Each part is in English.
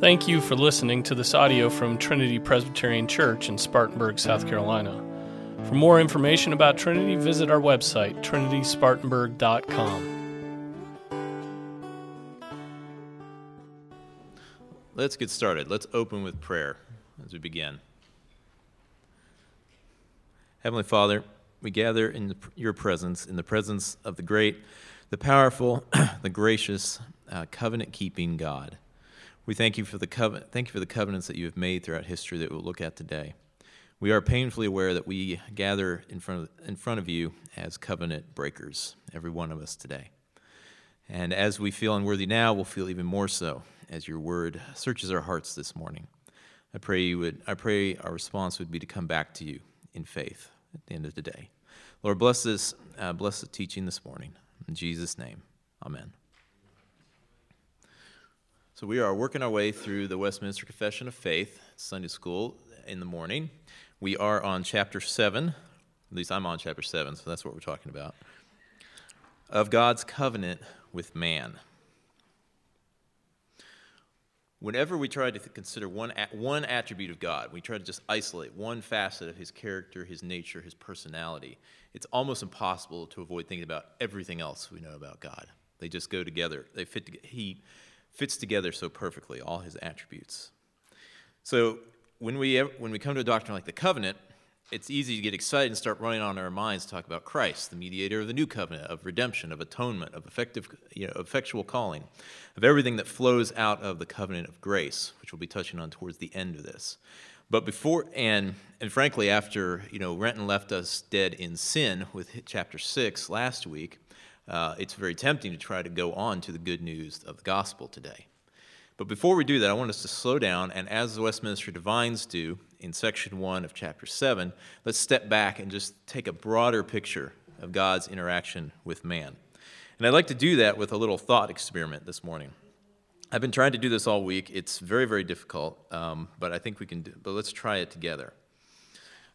Thank you for listening to this audio from Trinity Presbyterian Church in Spartanburg, South Carolina. For more information about Trinity, visit our website, trinityspartanburg.com. Let's get started. Let's open with prayer as we begin. Heavenly Father, we gather in the, your presence, in the presence of the great, the powerful, the gracious, uh, covenant keeping God. We thank you for the covenant, thank you for the covenants that you have made throughout history that we'll look at today. We are painfully aware that we gather in front of, in front of you as covenant breakers, every one of us today. And as we feel unworthy now, we'll feel even more so as your word searches our hearts this morning. I pray you would I pray our response would be to come back to you in faith at the end of the day. Lord, bless this uh, bless the teaching this morning. In Jesus' name. Amen. So we are working our way through the Westminster Confession of Faith, Sunday school in the morning. We are on chapter 7. At least I'm on chapter 7, so that's what we're talking about. Of God's covenant with man. Whenever we try to consider one, one attribute of God, we try to just isolate one facet of his character, his nature, his personality, it's almost impossible to avoid thinking about everything else we know about God. They just go together. They fit together. He fits together so perfectly, all his attributes. So when we, when we come to a doctrine like the covenant, it's easy to get excited and start running on our minds to talk about Christ, the mediator of the new covenant, of redemption, of atonement, of effective, you know, effectual calling, of everything that flows out of the covenant of grace, which we'll be touching on towards the end of this. But before and and frankly, after you know Renton left us dead in sin with chapter six last week, uh, it's very tempting to try to go on to the good news of the gospel today. But before we do that, I want us to slow down, and as the Westminster Divines do in section one of chapter seven, let's step back and just take a broader picture of God's interaction with man. And I'd like to do that with a little thought experiment this morning. I've been trying to do this all week. It's very, very difficult, um, but I think we can do. But let's try it together.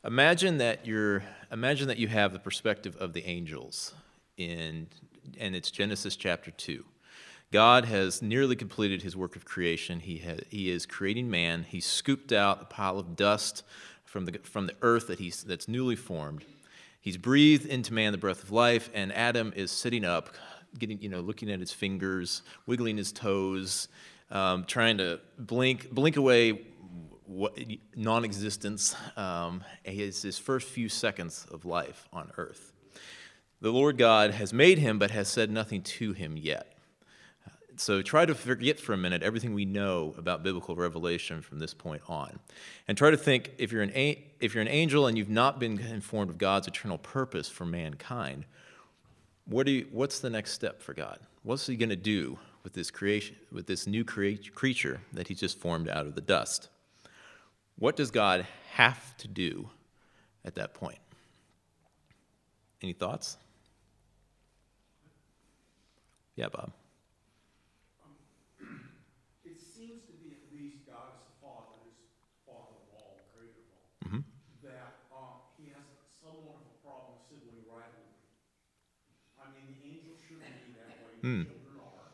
Imagine that you're. Imagine that you have the perspective of the angels in, and it's Genesis chapter two. God has nearly completed his work of creation. He, has, he is creating man. He scooped out a pile of dust from the, from the earth that he's, that's newly formed. He's breathed into man the breath of life, and Adam is sitting up, getting, you know, looking at his fingers, wiggling his toes, um, trying to blink, blink away what, non-existence. Um, his, his first few seconds of life on earth. The Lord God has made him, but has said nothing to him yet. So try to forget for a minute everything we know about biblical revelation from this point on. And try to think if you're an, if you're an angel and you've not been informed of god's eternal purpose for mankind what do you, what's the next step for god? What's he going to do with this creation with this new creature that he just formed out of the dust? What does god have to do at that point? Any thoughts yeah bob It seems to be God's fathers, father of all. Hmm. Children are.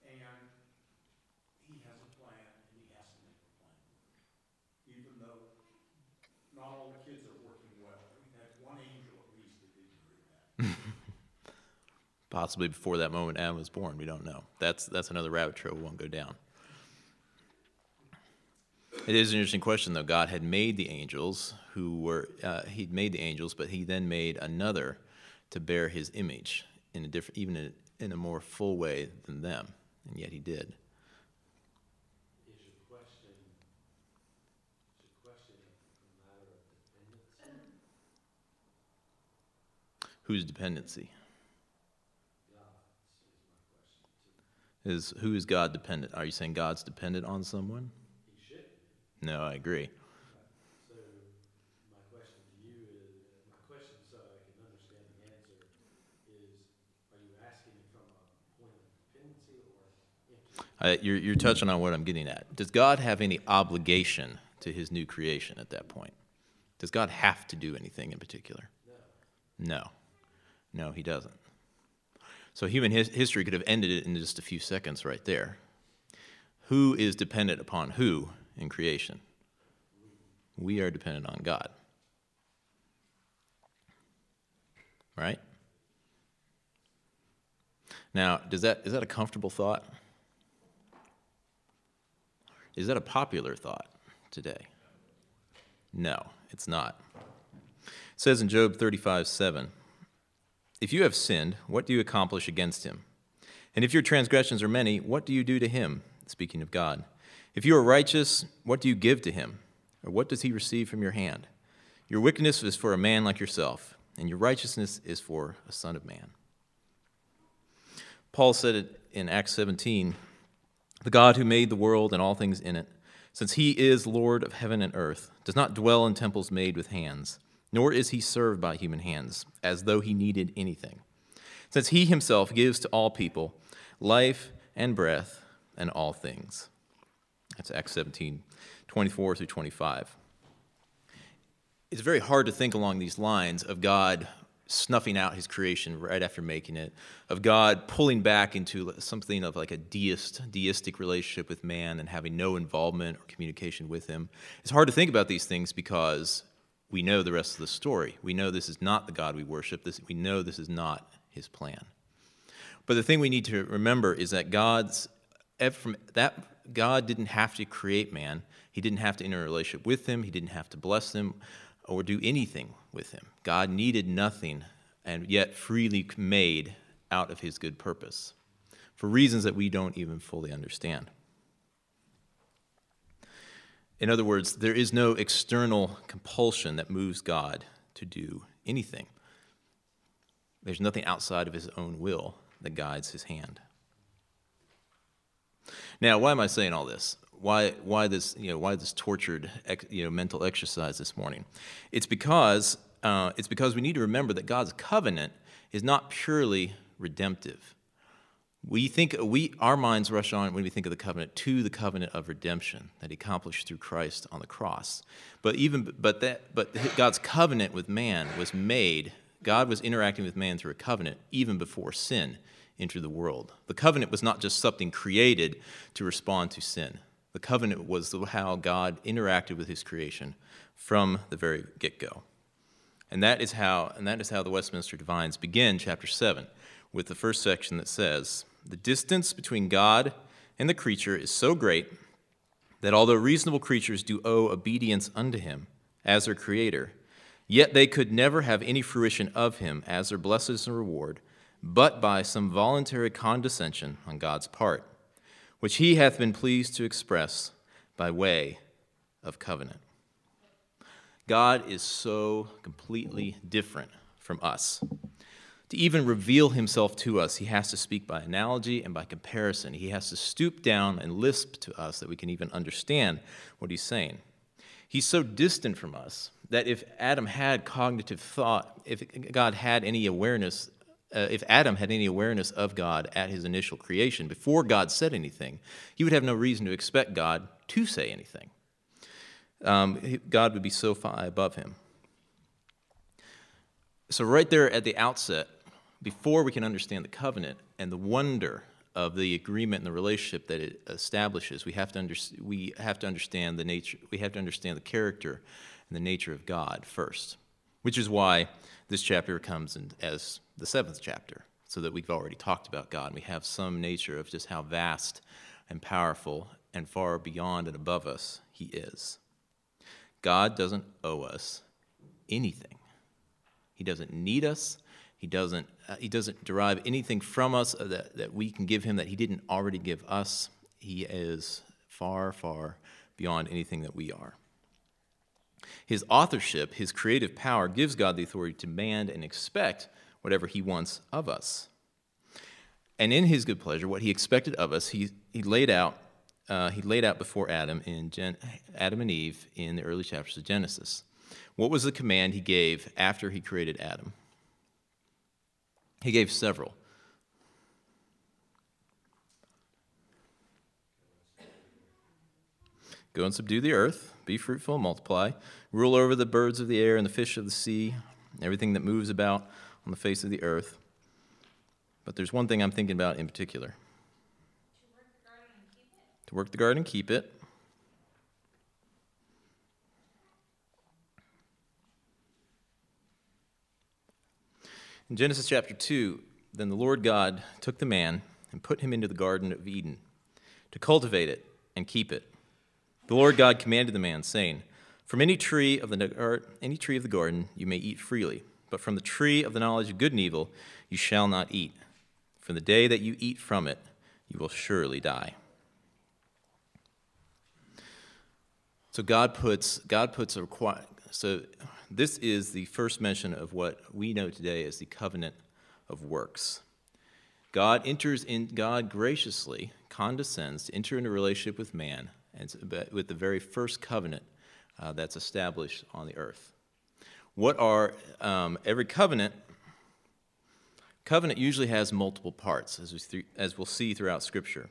And he has a plan and he has to make a plan. Even though not all the kids are working well. We've had one angel at least that didn't agree that. Possibly before that moment Adam was born. We don't know. That's, that's another rabbit trail we won't go down. It is an interesting question, though. God had made the angels, who were, uh, he'd made the angels, but he then made another to bear his image in a different, even in, in a more full way than them, and yet he did. Whose dependency? Is who is God dependent? Are you saying God's dependent on someone? No, I agree. Uh, you're, you're you're touching on what I'm getting at. Does God have any obligation to his new creation at that point? Does God have to do anything in particular? No. No. No, he doesn't. So human his- history could have ended it in just a few seconds right there. Who is dependent upon who in creation? We are dependent on God. Right? Now, does that, is that a comfortable thought? Is that a popular thought today? No, it's not. It says in Job 35 7, If you have sinned, what do you accomplish against him? And if your transgressions are many, what do you do to him? Speaking of God. If you are righteous, what do you give to him? Or what does he receive from your hand? Your wickedness is for a man like yourself, and your righteousness is for a son of man. Paul said it in Acts 17 The God who made the world and all things in it, since he is Lord of heaven and earth, does not dwell in temples made with hands, nor is he served by human hands, as though he needed anything. Since he himself gives to all people life and breath and all things. That's Acts 17, 24 through 25. It's very hard to think along these lines of God snuffing out his creation right after making it, of God pulling back into something of like a deist, deistic relationship with man and having no involvement or communication with him. It's hard to think about these things because we know the rest of the story. We know this is not the God we worship. This, we know this is not his plan. But the thing we need to remember is that God's from that God didn't have to create man. He didn't have to enter a relationship with him. He didn't have to bless him or do anything with him. God needed nothing and yet freely made out of his good purpose for reasons that we don't even fully understand. In other words, there is no external compulsion that moves God to do anything. There's nothing outside of his own will that guides his hand. Now, why am I saying all this? Why, why this, you know, why this tortured, you know, mental exercise this morning? It's because, uh, it's because we need to remember that God's covenant is not purely redemptive. We think we our minds rush on when we think of the covenant to the covenant of redemption that he accomplished through Christ on the cross. But even but that but God's covenant with man was made. God was interacting with man through a covenant even before sin entered the world. The covenant was not just something created to respond to sin. The covenant was how God interacted with his creation from the very get-go. And that is how and that is how the Westminster Divines begin chapter 7 with the first section that says, "The distance between God and the creature is so great that although reasonable creatures do owe obedience unto him as their creator, yet they could never have any fruition of him as their blessings and reward but by some voluntary condescension on God's part, which he hath been pleased to express by way of covenant. God is so completely different from us. To even reveal himself to us, he has to speak by analogy and by comparison. He has to stoop down and lisp to us that we can even understand what he's saying. He's so distant from us that if Adam had cognitive thought, if God had any awareness uh, if Adam had any awareness of God at his initial creation, before God said anything, he would have no reason to expect God to say anything. Um, God would be so far above him. So, right there at the outset, before we can understand the covenant and the wonder of the agreement and the relationship that it establishes, we have to, under, we have to understand the nature, we have to understand the character and the nature of God first, which is why this chapter comes in as the seventh chapter, so that we've already talked about God. And we have some nature of just how vast and powerful and far beyond and above us He is. God doesn't owe us anything. He doesn't need us. He doesn't, uh, he doesn't derive anything from us that, that we can give him that he didn't already give us. He is far, far beyond anything that we are. His authorship, his creative power, gives God the authority to demand and expect whatever he wants of us. And in his good pleasure, what he expected of us, he, he laid out uh, he laid out before Adam in Gen- Adam and Eve in the early chapters of Genesis. What was the command he gave after he created Adam? He gave several. Go and subdue the earth, be fruitful and multiply, rule over the birds of the air and the fish of the sea, everything that moves about on the face of the earth. But there's one thing I'm thinking about in particular to work the garden and keep it. In Genesis chapter 2, then the Lord God took the man and put him into the Garden of Eden to cultivate it and keep it. The Lord God commanded the man, saying, From any tree of the, any tree of the garden you may eat freely, but from the tree of the knowledge of good and evil you shall not eat. For the day that you eat from it, you will surely die. So God puts God puts a require. So this is the first mention of what we know today as the covenant of works. God enters in, God graciously condescends to enter into a relationship with man and with the very first covenant uh, that's established on the earth. What are, um, every covenant, covenant usually has multiple parts, as, we th- as we'll see throughout Scripture.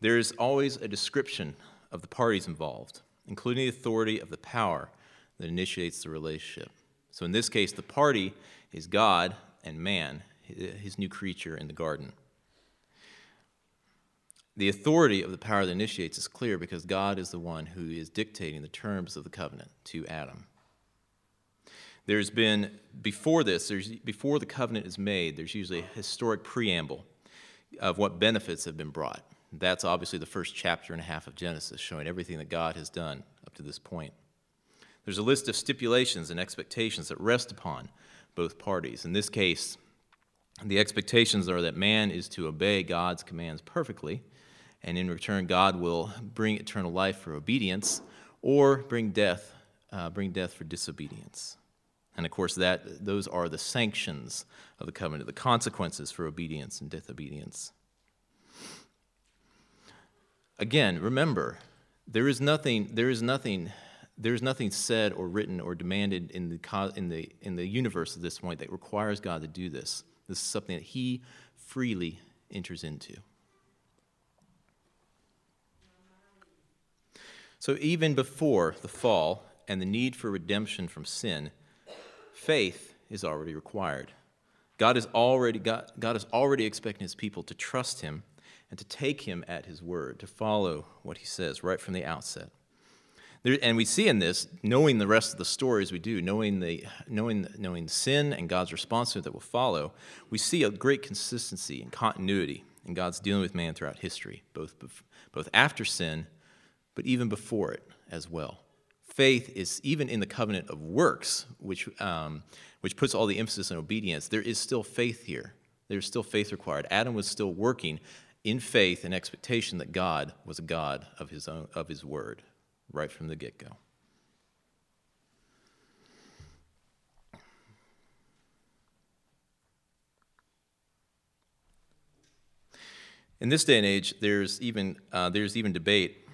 There is always a description of the parties involved, including the authority of the power that initiates the relationship. So in this case, the party is God and man, his new creature in the garden. The authority of the power that initiates is clear because God is the one who is dictating the terms of the covenant to Adam. There's been, before this, there's, before the covenant is made, there's usually a historic preamble of what benefits have been brought. That's obviously the first chapter and a half of Genesis, showing everything that God has done up to this point. There's a list of stipulations and expectations that rest upon both parties. In this case, the expectations are that man is to obey God's commands perfectly, and in return, God will bring eternal life for obedience or bring death, uh, bring death for disobedience. And of course, that, those are the sanctions of the covenant, the consequences for obedience and disobedience. Again, remember, there is nothing, there is nothing there's nothing said or written or demanded in the, in, the, in the universe at this point that requires God to do this. This is something that He freely enters into. So, even before the fall and the need for redemption from sin, faith is already required. God is already, God, God is already expecting His people to trust Him and to take Him at His word, to follow what He says right from the outset. There, and we see in this, knowing the rest of the story as we do, knowing, the, knowing, knowing sin and God's response to it that will follow, we see a great consistency and continuity in God's dealing with man throughout history, both, both after sin, but even before it as well. Faith is, even in the covenant of works, which, um, which puts all the emphasis on obedience, there is still faith here. There's still faith required. Adam was still working in faith and expectation that God was a God of his, own, of his word right from the get go. In this day and age, there's even, uh, there's even debate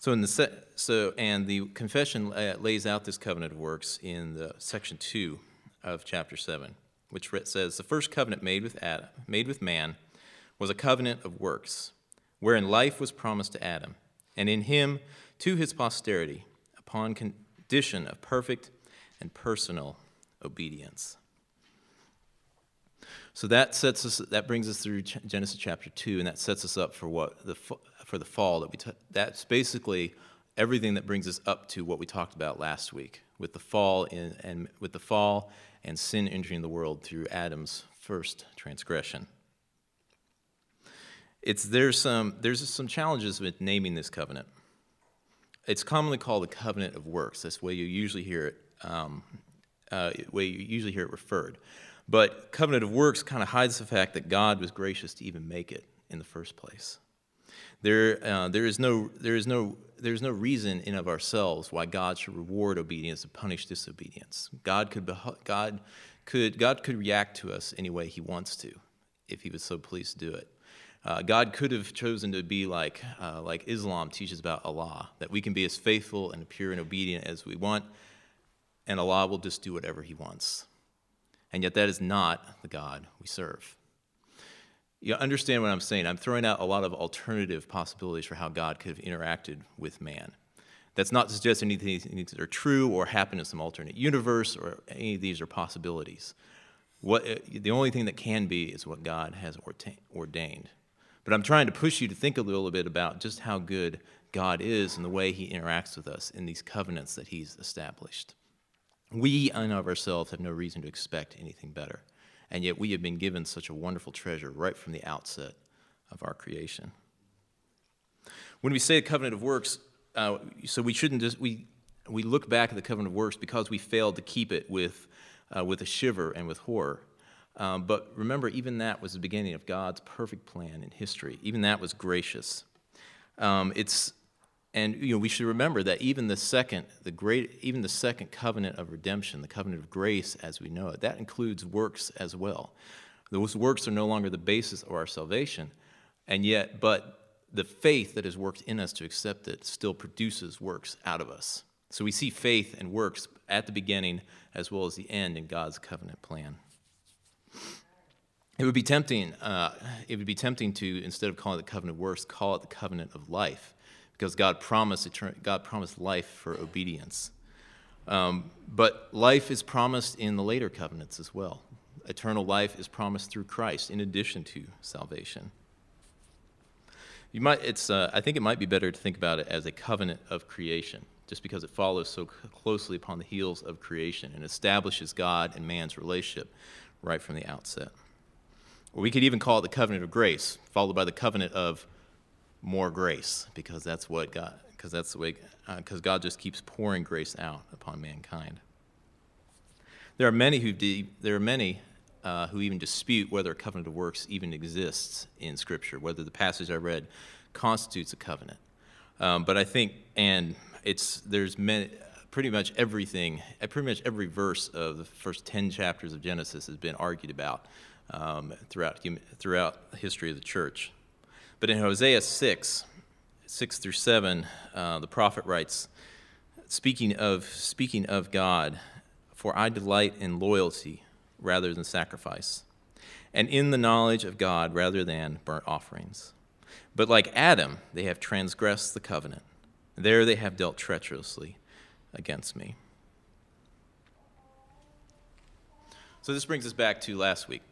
So in the so and the confession uh, lays out this covenant of works in the section two of chapter seven which says the first covenant made with Adam, made with man, was a covenant of works, wherein life was promised to Adam, and in him to his posterity, upon condition of perfect and personal obedience. So that sets us that brings us through Genesis chapter 2 and that sets us up for what the for the fall that we t- that's basically everything that brings us up to what we talked about last week with the fall in, and with the fall and sin entering the world through Adam's first transgression. It's, there's, some, there's some challenges with naming this covenant. It's commonly called the covenant of works. That's the way you usually hear it, um, uh, way you usually hear it referred. But covenant of works kind of hides the fact that God was gracious to even make it in the first place. There, uh, there, is no, there, is no, there is no reason in of ourselves why God should reward obedience and punish disobedience. God could, God, could, God could react to us any way he wants to if he was so pleased to do it. Uh, God could have chosen to be like, uh, like Islam teaches about Allah, that we can be as faithful and pure and obedient as we want, and Allah will just do whatever he wants. And yet, that is not the God we serve you understand what I'm saying. I'm throwing out a lot of alternative possibilities for how God could have interacted with man. That's not to suggest anything that are true or happen in some alternate universe or any of these are possibilities. What, uh, the only thing that can be is what God has ordained. But I'm trying to push you to think a little bit about just how good God is and the way He interacts with us in these covenants that He's established. We, in of ourselves, have no reason to expect anything better. And yet we have been given such a wonderful treasure right from the outset of our creation. When we say the covenant of works, uh, so we shouldn't just, we, we look back at the covenant of works because we failed to keep it with, uh, with a shiver and with horror. Um, but remember, even that was the beginning of God's perfect plan in history. Even that was gracious. Um, it's and you know, we should remember that even the second, the great, even the second covenant of redemption, the covenant of grace as we know it, that includes works as well. Those works are no longer the basis of our salvation, and yet, but the faith that is worked in us to accept it still produces works out of us. So we see faith and works at the beginning as well as the end in God's covenant plan. It would be tempting. Uh, it would be tempting to instead of calling it the covenant of works, call it the covenant of life because God promised, God promised life for obedience. Um, but life is promised in the later covenants as well. Eternal life is promised through Christ in addition to salvation. You might, it's, uh, I think it might be better to think about it as a covenant of creation, just because it follows so closely upon the heels of creation and establishes God and man's relationship right from the outset. Or we could even call it the covenant of grace, followed by the covenant of more grace because that's what God, because that's the way, because uh, God just keeps pouring grace out upon mankind. There are many who de- there are many uh, who even dispute whether a covenant of works even exists in Scripture, whether the passage I read constitutes a covenant. Um, but I think, and it's there's many, pretty much everything, uh, pretty much every verse of the first ten chapters of Genesis has been argued about um, throughout throughout the history of the church. But in Hosea 6, 6 through 7, uh, the prophet writes, speaking of, speaking of God, for I delight in loyalty rather than sacrifice, and in the knowledge of God rather than burnt offerings. But like Adam, they have transgressed the covenant. There they have dealt treacherously against me. So this brings us back to last week.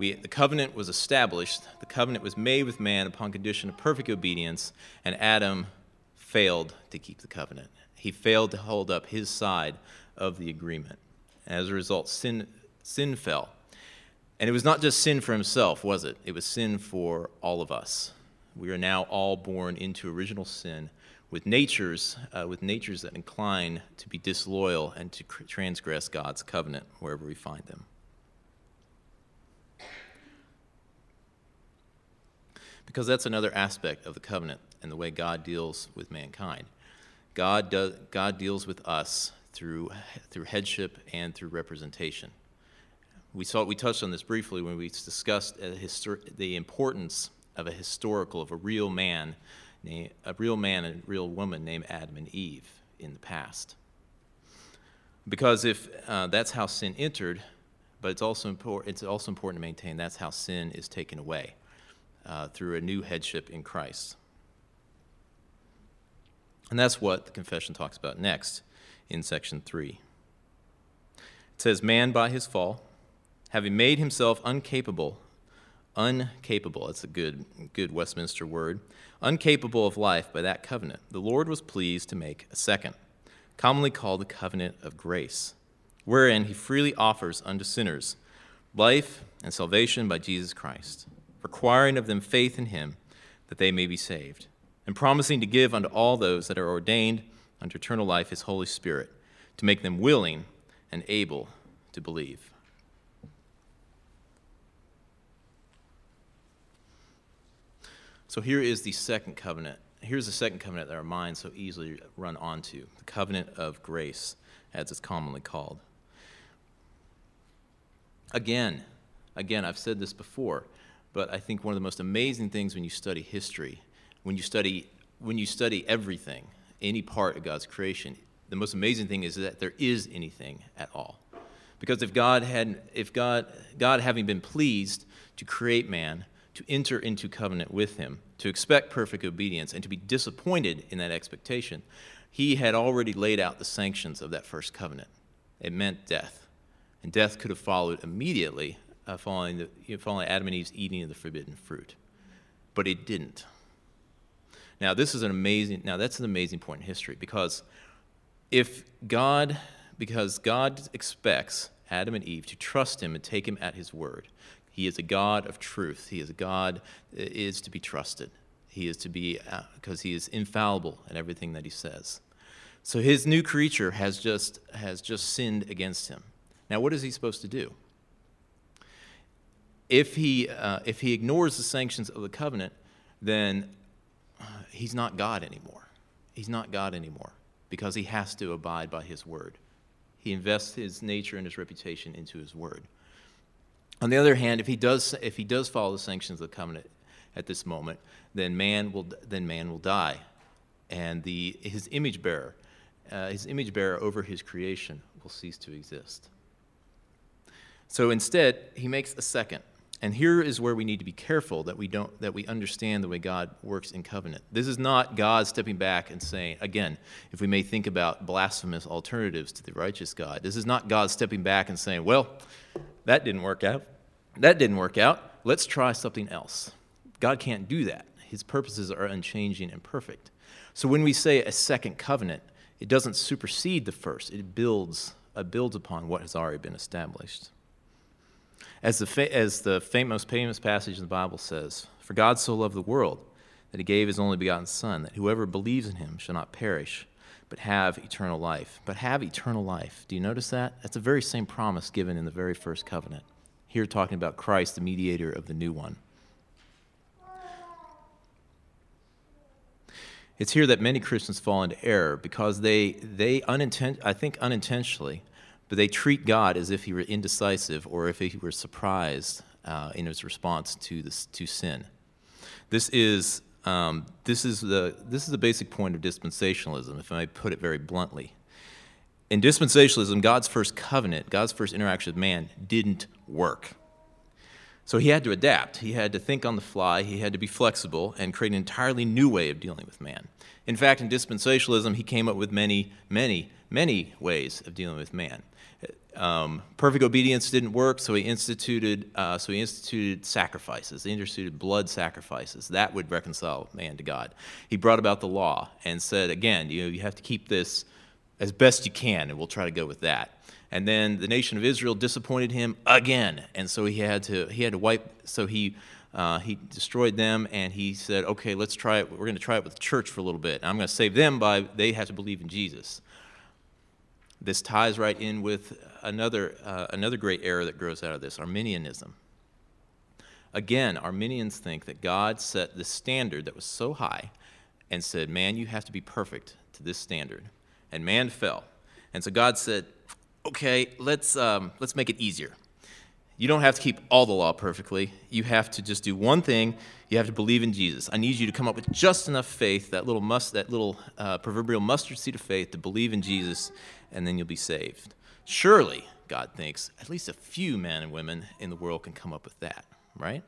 We, the covenant was established, the covenant was made with man upon condition of perfect obedience, and Adam failed to keep the covenant. He failed to hold up his side of the agreement. As a result, sin, sin fell. And it was not just sin for himself, was it? It was sin for all of us. We are now all born into original sin with natures, uh, with natures that incline to be disloyal and to transgress God's covenant wherever we find them. Because that's another aspect of the covenant and the way God deals with mankind. God, does, God deals with us through, through headship and through representation. We, saw, we touched on this briefly when we discussed histor- the importance of a historical, of a real man, a real man and real woman named Adam and Eve in the past. Because if uh, that's how sin entered, but it's also, impor- it's also important to maintain that's how sin is taken away uh, through a new headship in Christ. And that's what the confession talks about next in section 3. It says, Man by his fall, having made himself uncapable, uncapable, that's a good, good Westminster word, uncapable of life by that covenant, the Lord was pleased to make a second, commonly called the covenant of grace, wherein he freely offers unto sinners life and salvation by Jesus Christ requiring of them faith in him that they may be saved, and promising to give unto all those that are ordained unto eternal life his Holy Spirit, to make them willing and able to believe. So here is the second covenant. Here's the second covenant that our minds so easily run onto the covenant of grace, as it's commonly called. Again, again, I've said this before. But I think one of the most amazing things when you study history, when you study, when you study everything, any part of God's creation, the most amazing thing is that there is anything at all. Because if God had, if God, God having been pleased to create man, to enter into covenant with him, to expect perfect obedience, and to be disappointed in that expectation, he had already laid out the sanctions of that first covenant. It meant death. And death could have followed immediately uh, following, the, you know, following Adam and Eve's eating of the forbidden fruit. But it didn't. Now, this is an amazing, now that's an amazing point in history because if God, because God expects Adam and Eve to trust him and take him at his word. He is a God of truth. He is a God that is to be trusted. He is to be, because uh, he is infallible in everything that he says. So his new creature has just, has just sinned against him. Now, what is he supposed to do? If he, uh, if he ignores the sanctions of the covenant, then uh, he's not God anymore. He's not God anymore because he has to abide by his word. He invests his nature and his reputation into his word. On the other hand, if he does, if he does follow the sanctions of the covenant at this moment, then man will, then man will die. And the, his image bearer, uh, his image bearer over his creation will cease to exist. So instead, he makes a second. And here is where we need to be careful that we don't that we understand the way God works in covenant. This is not God stepping back and saying, again, if we may think about blasphemous alternatives to the righteous God, this is not God stepping back and saying, well, that didn't work out. That didn't work out. Let's try something else. God can't do that. His purposes are unchanging and perfect. So when we say a second covenant, it doesn't supersede the first. It builds, uh, builds upon what has already been established. As the, fa- as the famous, famous passage in the Bible says, For God so loved the world that he gave his only begotten Son, that whoever believes in him shall not perish, but have eternal life. But have eternal life. Do you notice that? That's the very same promise given in the very first covenant. Here, talking about Christ, the mediator of the new one. It's here that many Christians fall into error because they, they unintent, I think unintentionally, but they treat God as if he were indecisive or if he were surprised uh, in his response to, this, to sin. This is, um, this, is the, this is the basic point of dispensationalism, if I may put it very bluntly. In dispensationalism, God's first covenant, God's first interaction with man, didn't work. So he had to adapt. He had to think on the fly. He had to be flexible and create an entirely new way of dealing with man. In fact, in dispensationalism, he came up with many, many, many ways of dealing with man. Um, perfect obedience didn't work, so he instituted uh, so he instituted sacrifices. He instituted blood sacrifices that would reconcile man to God. He brought about the law and said, again, you know, you have to keep this as best you can, and we'll try to go with that. And then the nation of Israel disappointed him again, and so he had to he had to wipe. So he uh, he destroyed them, and he said, "Okay, let's try it. We're going to try it with the church for a little bit. And I'm going to save them by they have to believe in Jesus." This ties right in with another, uh, another great error that grows out of this Arminianism. Again, Arminians think that God set the standard that was so high and said, Man, you have to be perfect to this standard. And man fell. And so God said, Okay, let's, um, let's make it easier. You don't have to keep all the law perfectly. You have to just do one thing. You have to believe in Jesus. I need you to come up with just enough faith, that little, must, that little uh, proverbial mustard seed of faith, to believe in Jesus and then you'll be saved. Surely, God thinks, at least a few men and women in the world can come up with that, right?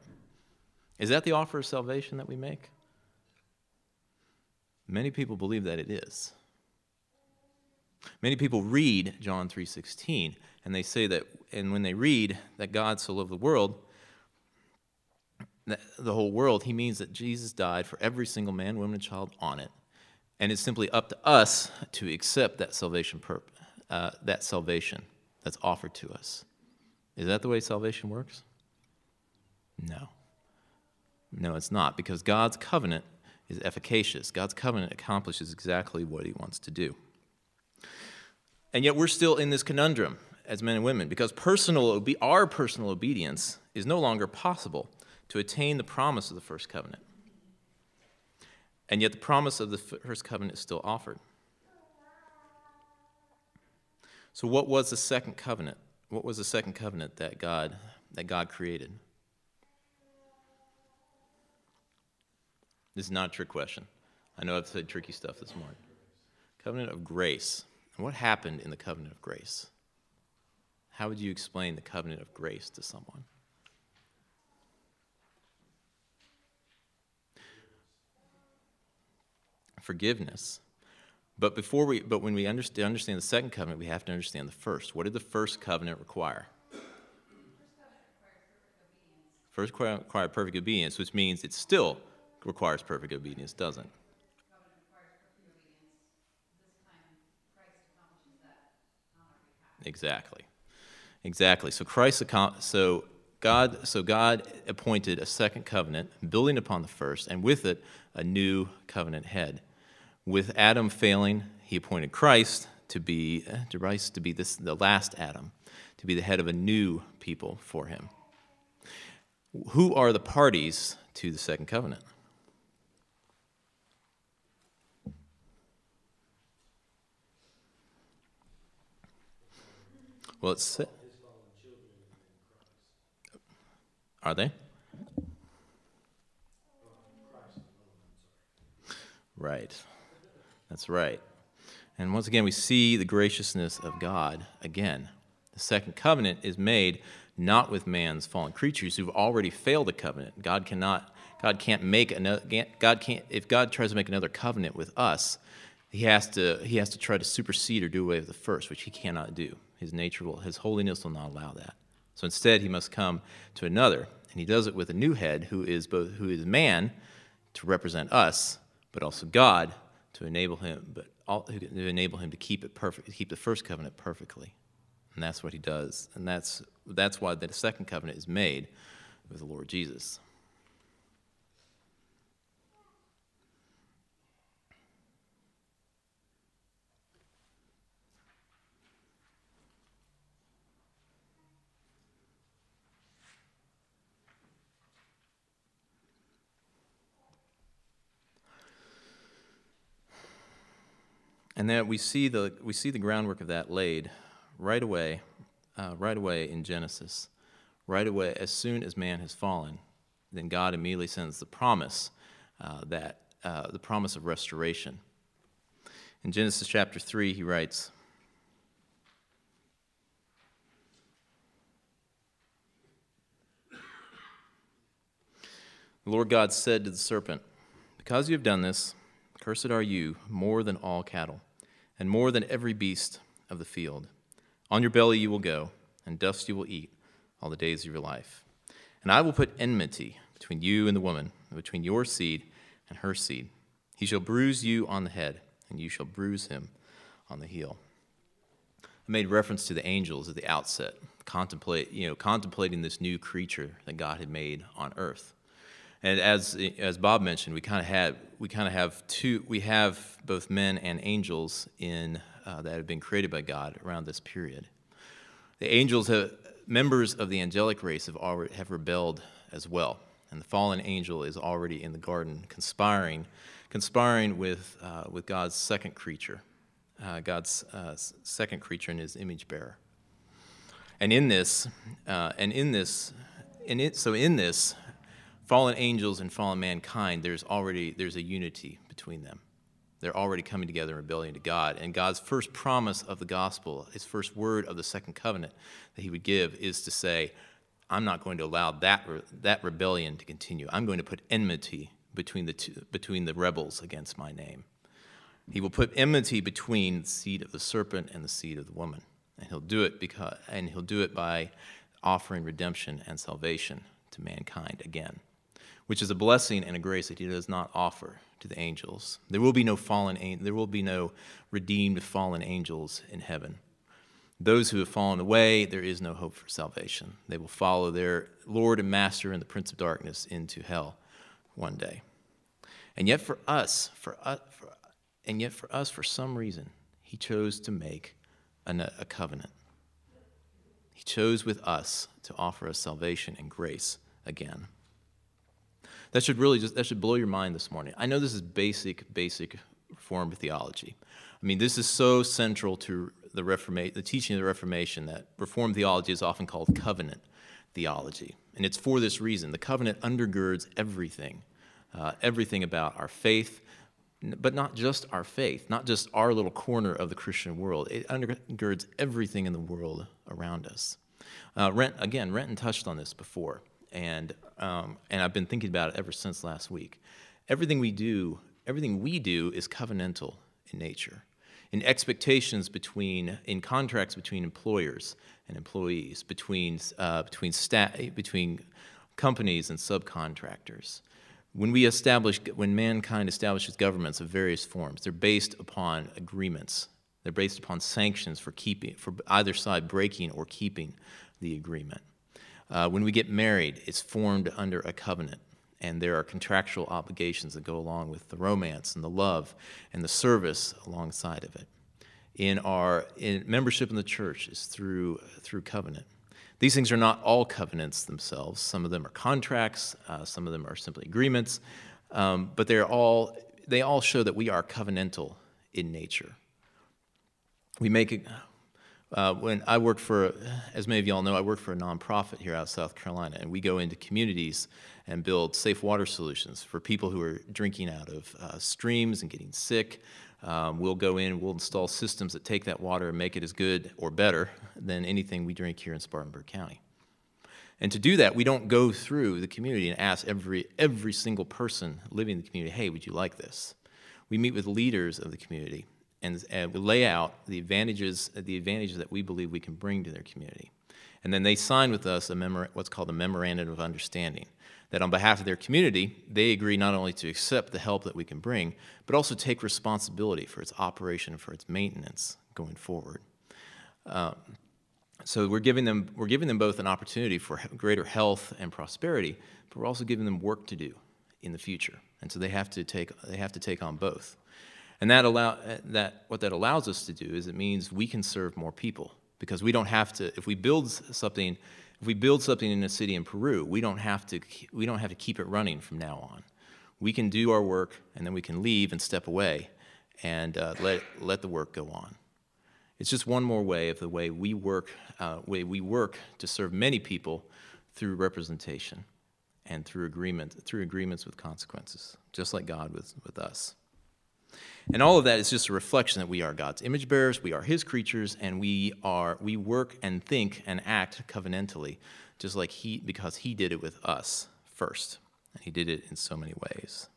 Is that the offer of salvation that we make? Many people believe that it is. Many people read John 3:16 and they say that and when they read that God so loved the world the whole world he means that Jesus died for every single man, woman and child on it. And it's simply up to us to accept that salvation purpose uh, that salvation that's offered to us. Is that the way salvation works? No. No, it's not, because God's covenant is efficacious. God's covenant accomplishes exactly what he wants to do. And yet we're still in this conundrum as men and women because personal our personal obedience is no longer possible to attain the promise of the first covenant. And yet the promise of the first covenant is still offered. So what was the second covenant? What was the second covenant that God that God created? This is not a trick question. I know I've said tricky stuff this morning. Covenant of grace. And what happened in the covenant of grace? How would you explain the covenant of grace to someone? Forgiveness. But before we, but when we understand, the second covenant, we have to understand the first. What did the first covenant require? First covenant required perfect obedience, which means it still requires perfect obedience, doesn't? Exactly. Exactly. So Christ so God so God appointed a second covenant building upon the first and with it a new covenant head. With Adam failing, he appointed Christ to be to Christ to be this, the last Adam, to be the head of a new people for him. Who are the parties to the second covenant? Well, it's are they? Right. That's right. And once again, we see the graciousness of God again. The second covenant is made not with man's fallen creatures who've already failed the covenant. God cannot, God can't make another, God can't, if God tries to make another covenant with us, he has to, he has to try to supersede or do away with the first, which he cannot do. His nature will, his holiness will not allow that. So instead, he must come to another, and he does it with a new head who is both who is man to represent us, but also God enable him, but all, to enable him to keep it perfect, keep the first covenant perfectly, and that's what he does, and that's that's why the second covenant is made with the Lord Jesus. And that we see the, we see the groundwork of that laid right away, uh, right away in Genesis. Right away, as soon as man has fallen, then God immediately sends the promise uh, that uh, the promise of restoration. In Genesis chapter 3, he writes, The Lord God said to the serpent, Because you have done this, Cursed are you more than all cattle, and more than every beast of the field. On your belly you will go, and dust you will eat all the days of your life. And I will put enmity between you and the woman, and between your seed and her seed. He shall bruise you on the head, and you shall bruise him on the heel. I made reference to the angels at the outset, contemplate, you know, contemplating this new creature that God had made on earth. And as as Bob mentioned, we kind of had we kind of have two we have both men and angels in uh, that have been created by God around this period. The angels have members of the angelic race have already have rebelled as well, and the fallen angel is already in the garden conspiring conspiring with uh, with God's second creature, uh, God's uh, second creature and His image bearer. And in this, uh, and in this, and it, so in this, fallen angels and fallen mankind, there's already there's a unity between them. They're already coming together in rebellion to God. And God's first promise of the gospel, his first word of the second covenant that he would give is to say, I'm not going to allow that, that rebellion to continue. I'm going to put enmity between the, two, between the rebels against my name. He will put enmity between the seed of the serpent and the seed of the woman. And he'll do it because and he'll do it by offering redemption and salvation to mankind again which is a blessing and a grace that he does not offer to the angels. There will be no fallen there will be no redeemed fallen angels in heaven. Those who have fallen away, there is no hope for salvation. They will follow their Lord and Master and the Prince of Darkness into hell one day. And yet for us, for us, for, and yet for us, for some reason, he chose to make a, a covenant. He chose with us to offer us salvation and grace again. That should really just that should blow your mind this morning. I know this is basic, basic Reformed theology. I mean, this is so central to the Reformation, the teaching of the Reformation that Reformed theology is often called covenant theology, and it's for this reason. The covenant undergirds everything, uh, everything about our faith, but not just our faith, not just our little corner of the Christian world. It undergirds everything in the world around us. Uh, Rent, again, Renton touched on this before and um, and I've been thinking about it ever since last week. Everything we do, everything we do, is covenantal in nature. in expectations between, in contracts between employers and employees, between, uh, between, sta- between companies and subcontractors. When we establish, when mankind establishes governments of various forms, they're based upon agreements. They're based upon sanctions for keeping, for either side breaking or keeping the agreement. Uh, when we get married, it's formed under a covenant, and there are contractual obligations that go along with the romance and the love and the service alongside of it. In our in membership in the church is through through covenant. These things are not all covenants themselves. Some of them are contracts, uh, some of them are simply agreements, um, but they're all, they all show that we are covenantal in nature. We make uh, when I worked for, as many of you all know, I work for a nonprofit here out of South Carolina, and we go into communities and build safe water solutions for people who are drinking out of uh, streams and getting sick, um, we'll go in, we'll install systems that take that water and make it as good or better than anything we drink here in Spartanburg County. And to do that, we don't go through the community and ask every, every single person living in the community, hey, would you like this? We meet with leaders of the community and, and lay out the advantages, the advantages that we believe we can bring to their community. And then they sign with us a memor- what's called a memorandum of understanding that on behalf of their community, they agree not only to accept the help that we can bring, but also take responsibility for its operation, and for its maintenance going forward. Um, so we're giving them we're giving them both an opportunity for greater health and prosperity, but we're also giving them work to do in the future, and so they have to take they have to take on both. And that allow that what that allows us to do is it means we can serve more people because we don't have to if we build something if we build something in a city in Peru, we don't have to, we don't have to keep it running from now on. We can do our work and then we can leave and step away and uh, let, let the work go on. It's just one more way of the way we work, uh, way we work to serve many people through representation and through agreement, through agreements with consequences, just like God with, with us. And all of that is just a reflection that we are God's image bearers, we are his creatures, and we are we work and think and act covenantally, just like he because he did it with us first. And he did it in so many ways.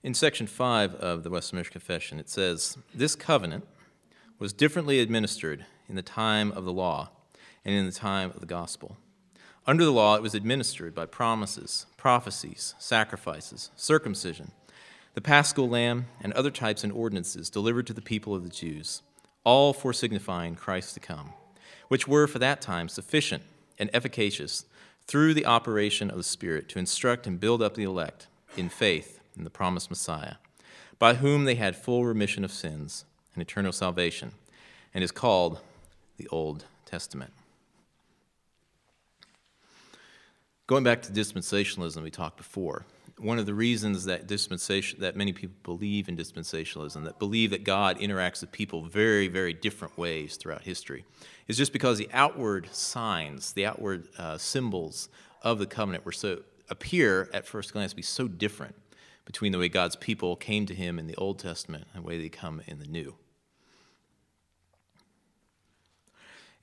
In section 5 of the Westminster Confession, it says, This covenant was differently administered in the time of the law and in the time of the gospel. Under the law, it was administered by promises, prophecies, sacrifices, circumcision, the paschal lamb, and other types and ordinances delivered to the people of the Jews, all for signifying Christ to come, which were for that time sufficient and efficacious through the operation of the Spirit to instruct and build up the elect in faith the promised Messiah, by whom they had full remission of sins and eternal salvation, and is called the Old Testament. Going back to dispensationalism, we talked before. One of the reasons that dispensation that many people believe in dispensationalism, that believe that God interacts with people very, very different ways throughout history, is just because the outward signs, the outward uh, symbols of the covenant were so appear at first glance to be so different between the way God's people came to him in the Old Testament and the way they come in the New.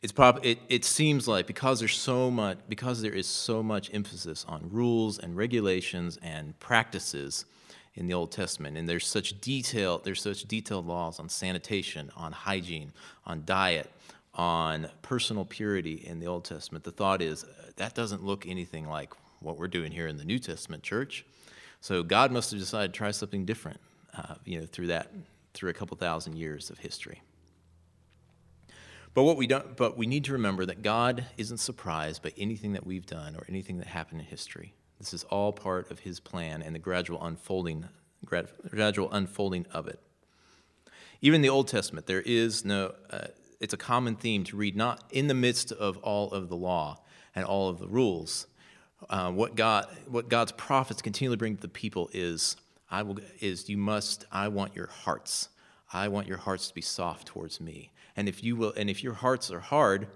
It's prob- it, it seems like because there's so much because there is so much emphasis on rules and regulations and practices in the Old Testament, and there's such detail there's such detailed laws on sanitation, on hygiene, on diet, on personal purity in the Old Testament. The thought is uh, that doesn't look anything like what we're doing here in the New Testament church. So God must have decided to try something different, uh, you know, through that, through a couple thousand years of history. But what we don't, but we need to remember that God isn't surprised by anything that we've done or anything that happened in history. This is all part of His plan and the gradual unfolding, gradual unfolding of it. Even in the Old Testament, there is no. Uh, it's a common theme to read not in the midst of all of the law and all of the rules, uh, what God, what God's prophets continually bring to the people is, I will, is you must, I want your hearts. I want your hearts to be soft towards me. And if you will, and if your hearts are hard,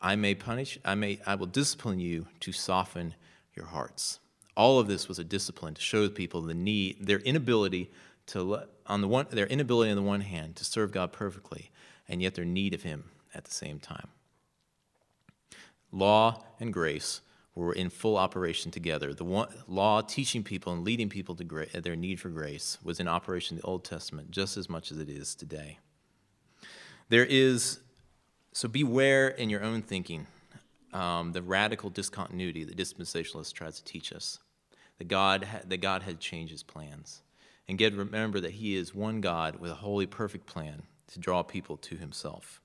I may punish, I may, I will discipline you to soften your hearts. All of this was a discipline to show the people the need, their inability to, on the one, their inability on the one hand to serve God perfectly, and yet their need of him at the same time. Law and grace were in full operation together. The one, law teaching people and leading people to gra- their need for grace was in operation in the Old Testament just as much as it is today. There is, so beware in your own thinking um, the radical discontinuity that dispensationalists tries to teach us. That God, ha- that God had changed his plans. And get remember that he is one God with a holy, perfect plan to draw people to himself.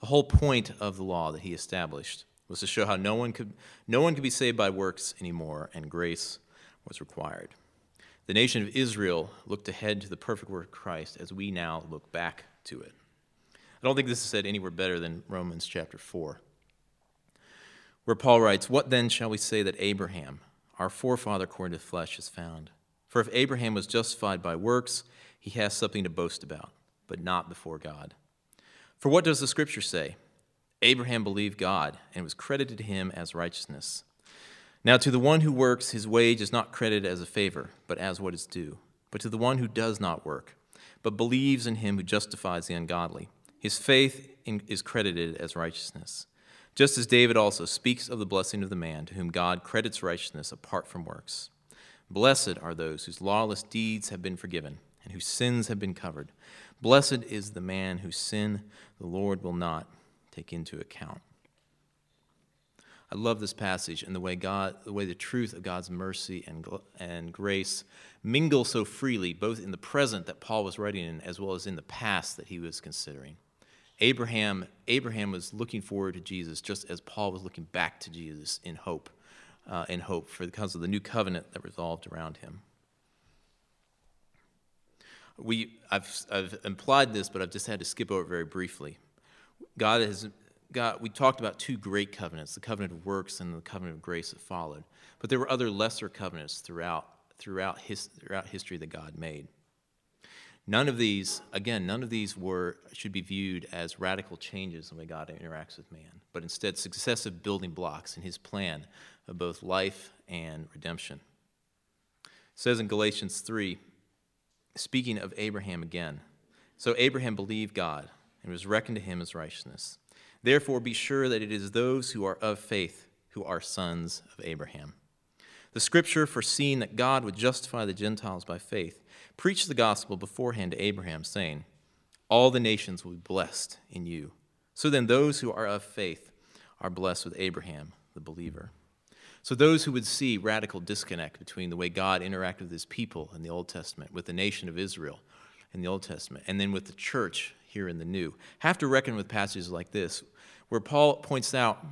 The whole point of the law that he established was to show how no one could, no one could be saved by works anymore, and grace was required. The nation of Israel looked ahead to the perfect work of Christ as we now look back to it. I don't think this is said anywhere better than Romans chapter 4, where Paul writes, What then shall we say that Abraham, our forefather according to the flesh, has found? For if Abraham was justified by works, he has something to boast about, but not before God. For what does the scripture say? Abraham believed God, and was credited to him as righteousness. Now, to the one who works, his wage is not credited as a favor, but as what is due. But to the one who does not work, but believes in him who justifies the ungodly, his faith is credited as righteousness. Just as David also speaks of the blessing of the man to whom God credits righteousness apart from works. Blessed are those whose lawless deeds have been forgiven and whose sins have been covered. Blessed is the man whose sin the Lord will not take into account. I love this passage and the way God, the way the truth of God's mercy and, and grace mingle so freely, both in the present that Paul was writing in, as well as in the past that he was considering. Abraham, Abraham was looking forward to Jesus, just as Paul was looking back to Jesus in hope, uh, in hope for because of the new covenant that revolved around him. We, I've, I've implied this, but I've just had to skip over it very briefly. God has God, we talked about two great covenants, the covenant of works and the covenant of grace that followed. But there were other lesser covenants throughout, throughout, his, throughout history that God made. None of these, again, none of these were, should be viewed as radical changes in the way God interacts with man, but instead successive building blocks in his plan of both life and redemption. It says in Galatians 3, speaking of Abraham again, so Abraham believed God and was reckoned to him as righteousness. Therefore, be sure that it is those who are of faith who are sons of Abraham. The scripture, foreseeing that God would justify the Gentiles by faith, preached the gospel beforehand to Abraham, saying, All the nations will be blessed in you. So then, those who are of faith are blessed with Abraham, the believer. So, those who would see radical disconnect between the way God interacted with his people in the Old Testament, with the nation of Israel in the Old Testament, and then with the church here in the New, have to reckon with passages like this, where Paul points out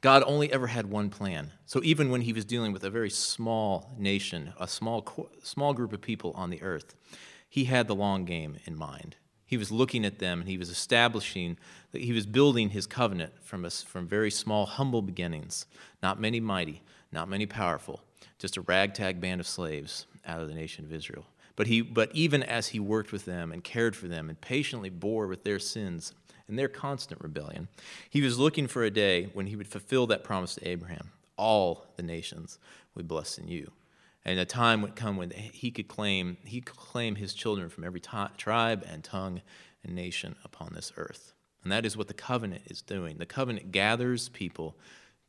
God only ever had one plan. So even when he was dealing with a very small nation, a small, small group of people on the earth, he had the long game in mind. He was looking at them and he was establishing, that he was building his covenant from, a, from very small, humble beginnings. Not many mighty, not many powerful, just a ragtag band of slaves out of the nation of Israel. But, he, but even as he worked with them and cared for them and patiently bore with their sins and their constant rebellion. He was looking for a day when he would fulfill that promise to Abraham all the nations would bless in you. And a time would come when he could claim he could claim his children from every t- tribe and tongue and nation upon this earth. And that is what the covenant is doing. The covenant gathers people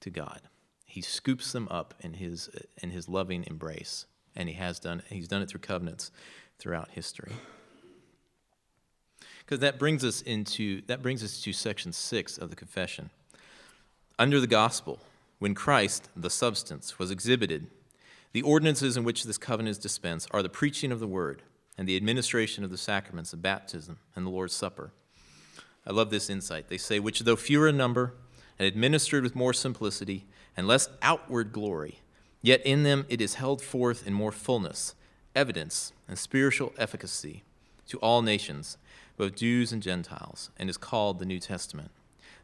to God. He scoops them up in his in his loving embrace, and he has done he's done it through covenants throughout history. Because that brings us into that brings us to section 6 of the confession. Under the gospel when christ the substance was exhibited the ordinances in which this covenant is dispensed are the preaching of the word and the administration of the sacraments of baptism and the lord's supper. I love this insight. They say which though fewer in number and administered with more simplicity and less outward glory yet in them it is held forth in more fullness evidence and spiritual efficacy to all nations both Jews and Gentiles, and is called the New Testament.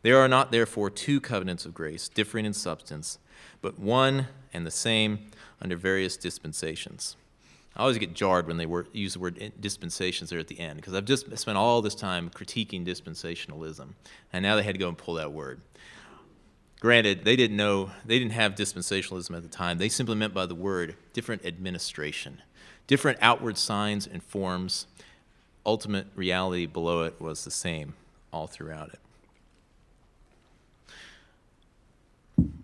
There are not, therefore, two covenants of grace, differing in substance, but one and the same under various dispensations. I always get jarred when they use the word eh, dispensations there at the end, because I've just spent all this time critiquing dispensationalism, and now they had to go and pull that word. Granted, they didn't know, they didn't have dispensationalism at the time. They simply meant by the word different administration, different outward signs and forms ultimate reality below it was the same all throughout it.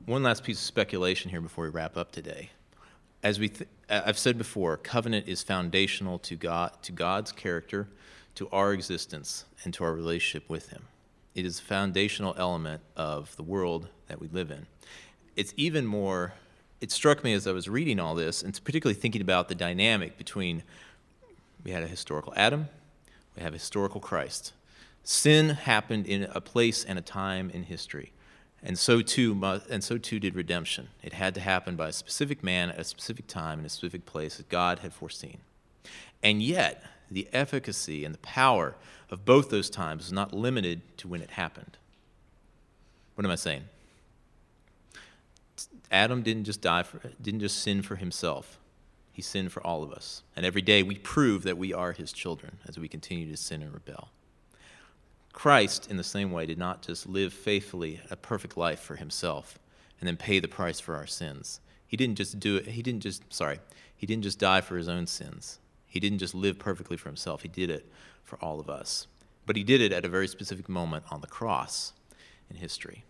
One last piece of speculation here before we wrap up today. As we I've said before, covenant is foundational to God, to God's character, to our existence, and to our relationship with Him. It is a foundational element of the world that we live in. It's even more, it struck me as I was reading all this, and particularly thinking about the dynamic between we had a historical Adam, we have a historical Christ. Sin happened in a place and a time in history. And so too, and so too did redemption. It had to happen by a specific man at a specific time in a specific place that God had foreseen. And yet, the efficacy and the power of both those times is not limited to when it happened. What am I saying? Adam didn't just die for, didn't just sin for himself. He sinned for all of us. And every day we prove that we are his children as we continue to sin and rebel. Christ, in the same way, did not just live faithfully a perfect life for himself and then pay the price for our sins. He didn't just do it, he didn't just, sorry, he didn't just die for his own sins. He didn't just live perfectly for himself, he did it for all of us. But he did it at a very specific moment on the cross in history.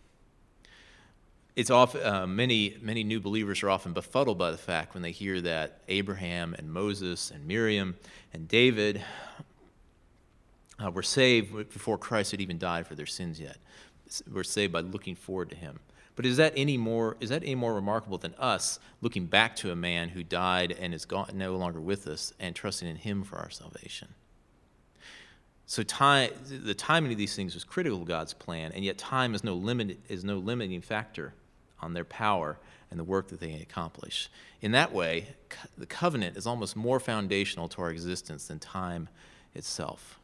It's often, uh, many, many new believers are often befuddled by the fact when they hear that Abraham and Moses and Miriam and David uh, were saved before Christ had even died for their sins yet. We're saved by looking forward to him. But is that any more is that any more remarkable than us looking back to a man who died and is gone, no longer with us and trusting in him for our salvation? So time, the timing of these things was critical to God's plan, and yet time is no limit is no limiting factor on their power and the work that they accomplish. In that way, co- the covenant is almost more foundational to our existence than time itself.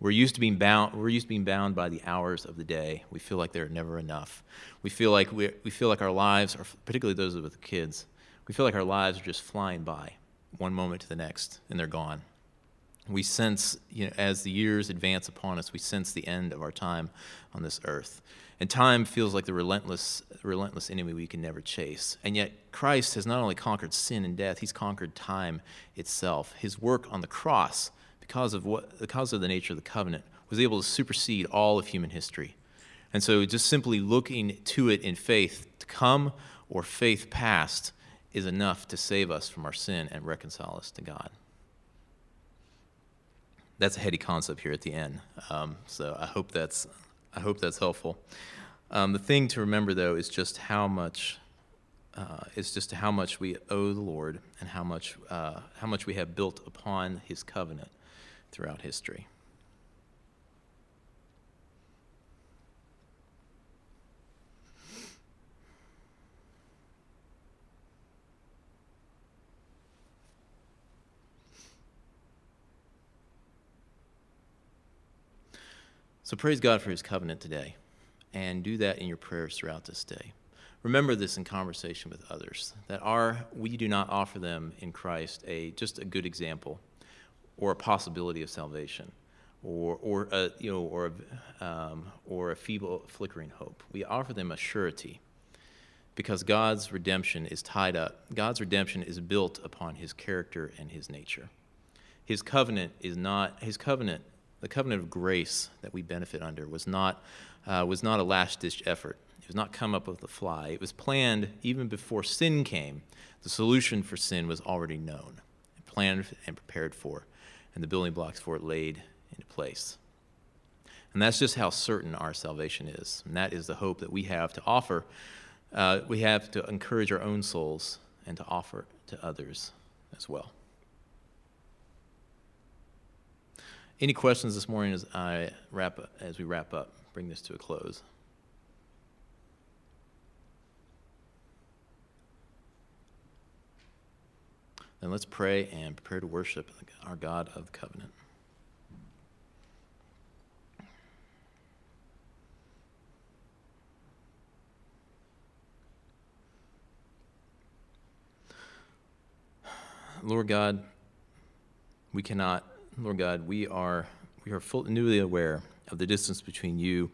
We're used to being bound. We're used to being bound by the hours of the day. We feel like they're never enough. We feel like we we feel like our lives are, particularly those of with kids. We feel like our lives are just flying by, one moment to the next, and they're gone. We sense, you know, as the years advance upon us, we sense the end of our time on this earth. And time feels like the relentless, relentless enemy we can never chase. And yet, Christ has not only conquered sin and death, he's conquered time itself. His work on the cross because of what because of the nature of the covenant was able to supersede all of human history and so just simply looking to it in faith to come or faith past is enough to save us from our sin and reconcile us to god that's a heady concept here at the end um, so i hope that's i hope that's helpful um, the thing to remember though is just how much uh, is just how much we owe the Lord and how much uh, how much we have built upon His covenant throughout history. So praise God for his covenant today, and do that in your prayers throughout this day. Remember this in conversation with others that our we do not offer them in Christ a just a good example or a possibility of salvation, or, or a, you know, or, a, um, or a feeble, flickering hope. We offer them a surety because God's redemption is tied up. God's redemption is built upon his character and his nature. His covenant is not, his covenant, the covenant of grace that we benefit under was not, uh, was not a last ditch effort. It was not come up with the fly. It was planned even before sin came. The solution for sin was already known, planned and prepared for and the building blocks for it laid into place. And that's just how certain our salvation is. And that is the hope that we have to offer. Uh, we have to encourage our own souls and to offer to others as well. Any questions this morning as I wrap up, as we wrap up, bring this to a close? Then let's pray and prepare to worship our God of the covenant. Lord God, we cannot, Lord God, we are, we are full, newly aware of the distance between you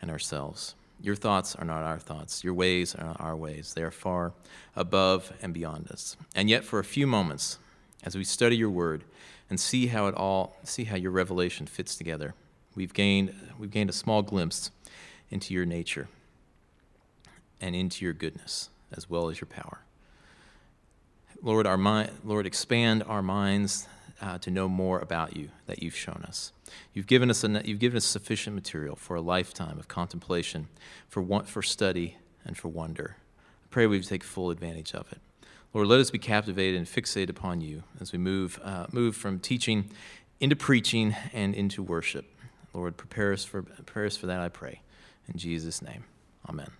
and ourselves. Your thoughts are not our thoughts. Your ways are not our ways. They are far above and beyond us. And yet, for a few moments, as we study your word, and see how it all, see how your revelation fits together. We've gained, we've gained a small glimpse into your nature and into your goodness as well as your power. Lord, our mind, Lord, expand our minds uh, to know more about you that you've shown us. You've given us, a, you've given us sufficient material for a lifetime of contemplation, for, for study, and for wonder. I pray we take full advantage of it. Lord, let us be captivated and fixated upon you as we move, uh, move from teaching into preaching and into worship. Lord, prepare us, for, prepare us for that, I pray. In Jesus' name, amen.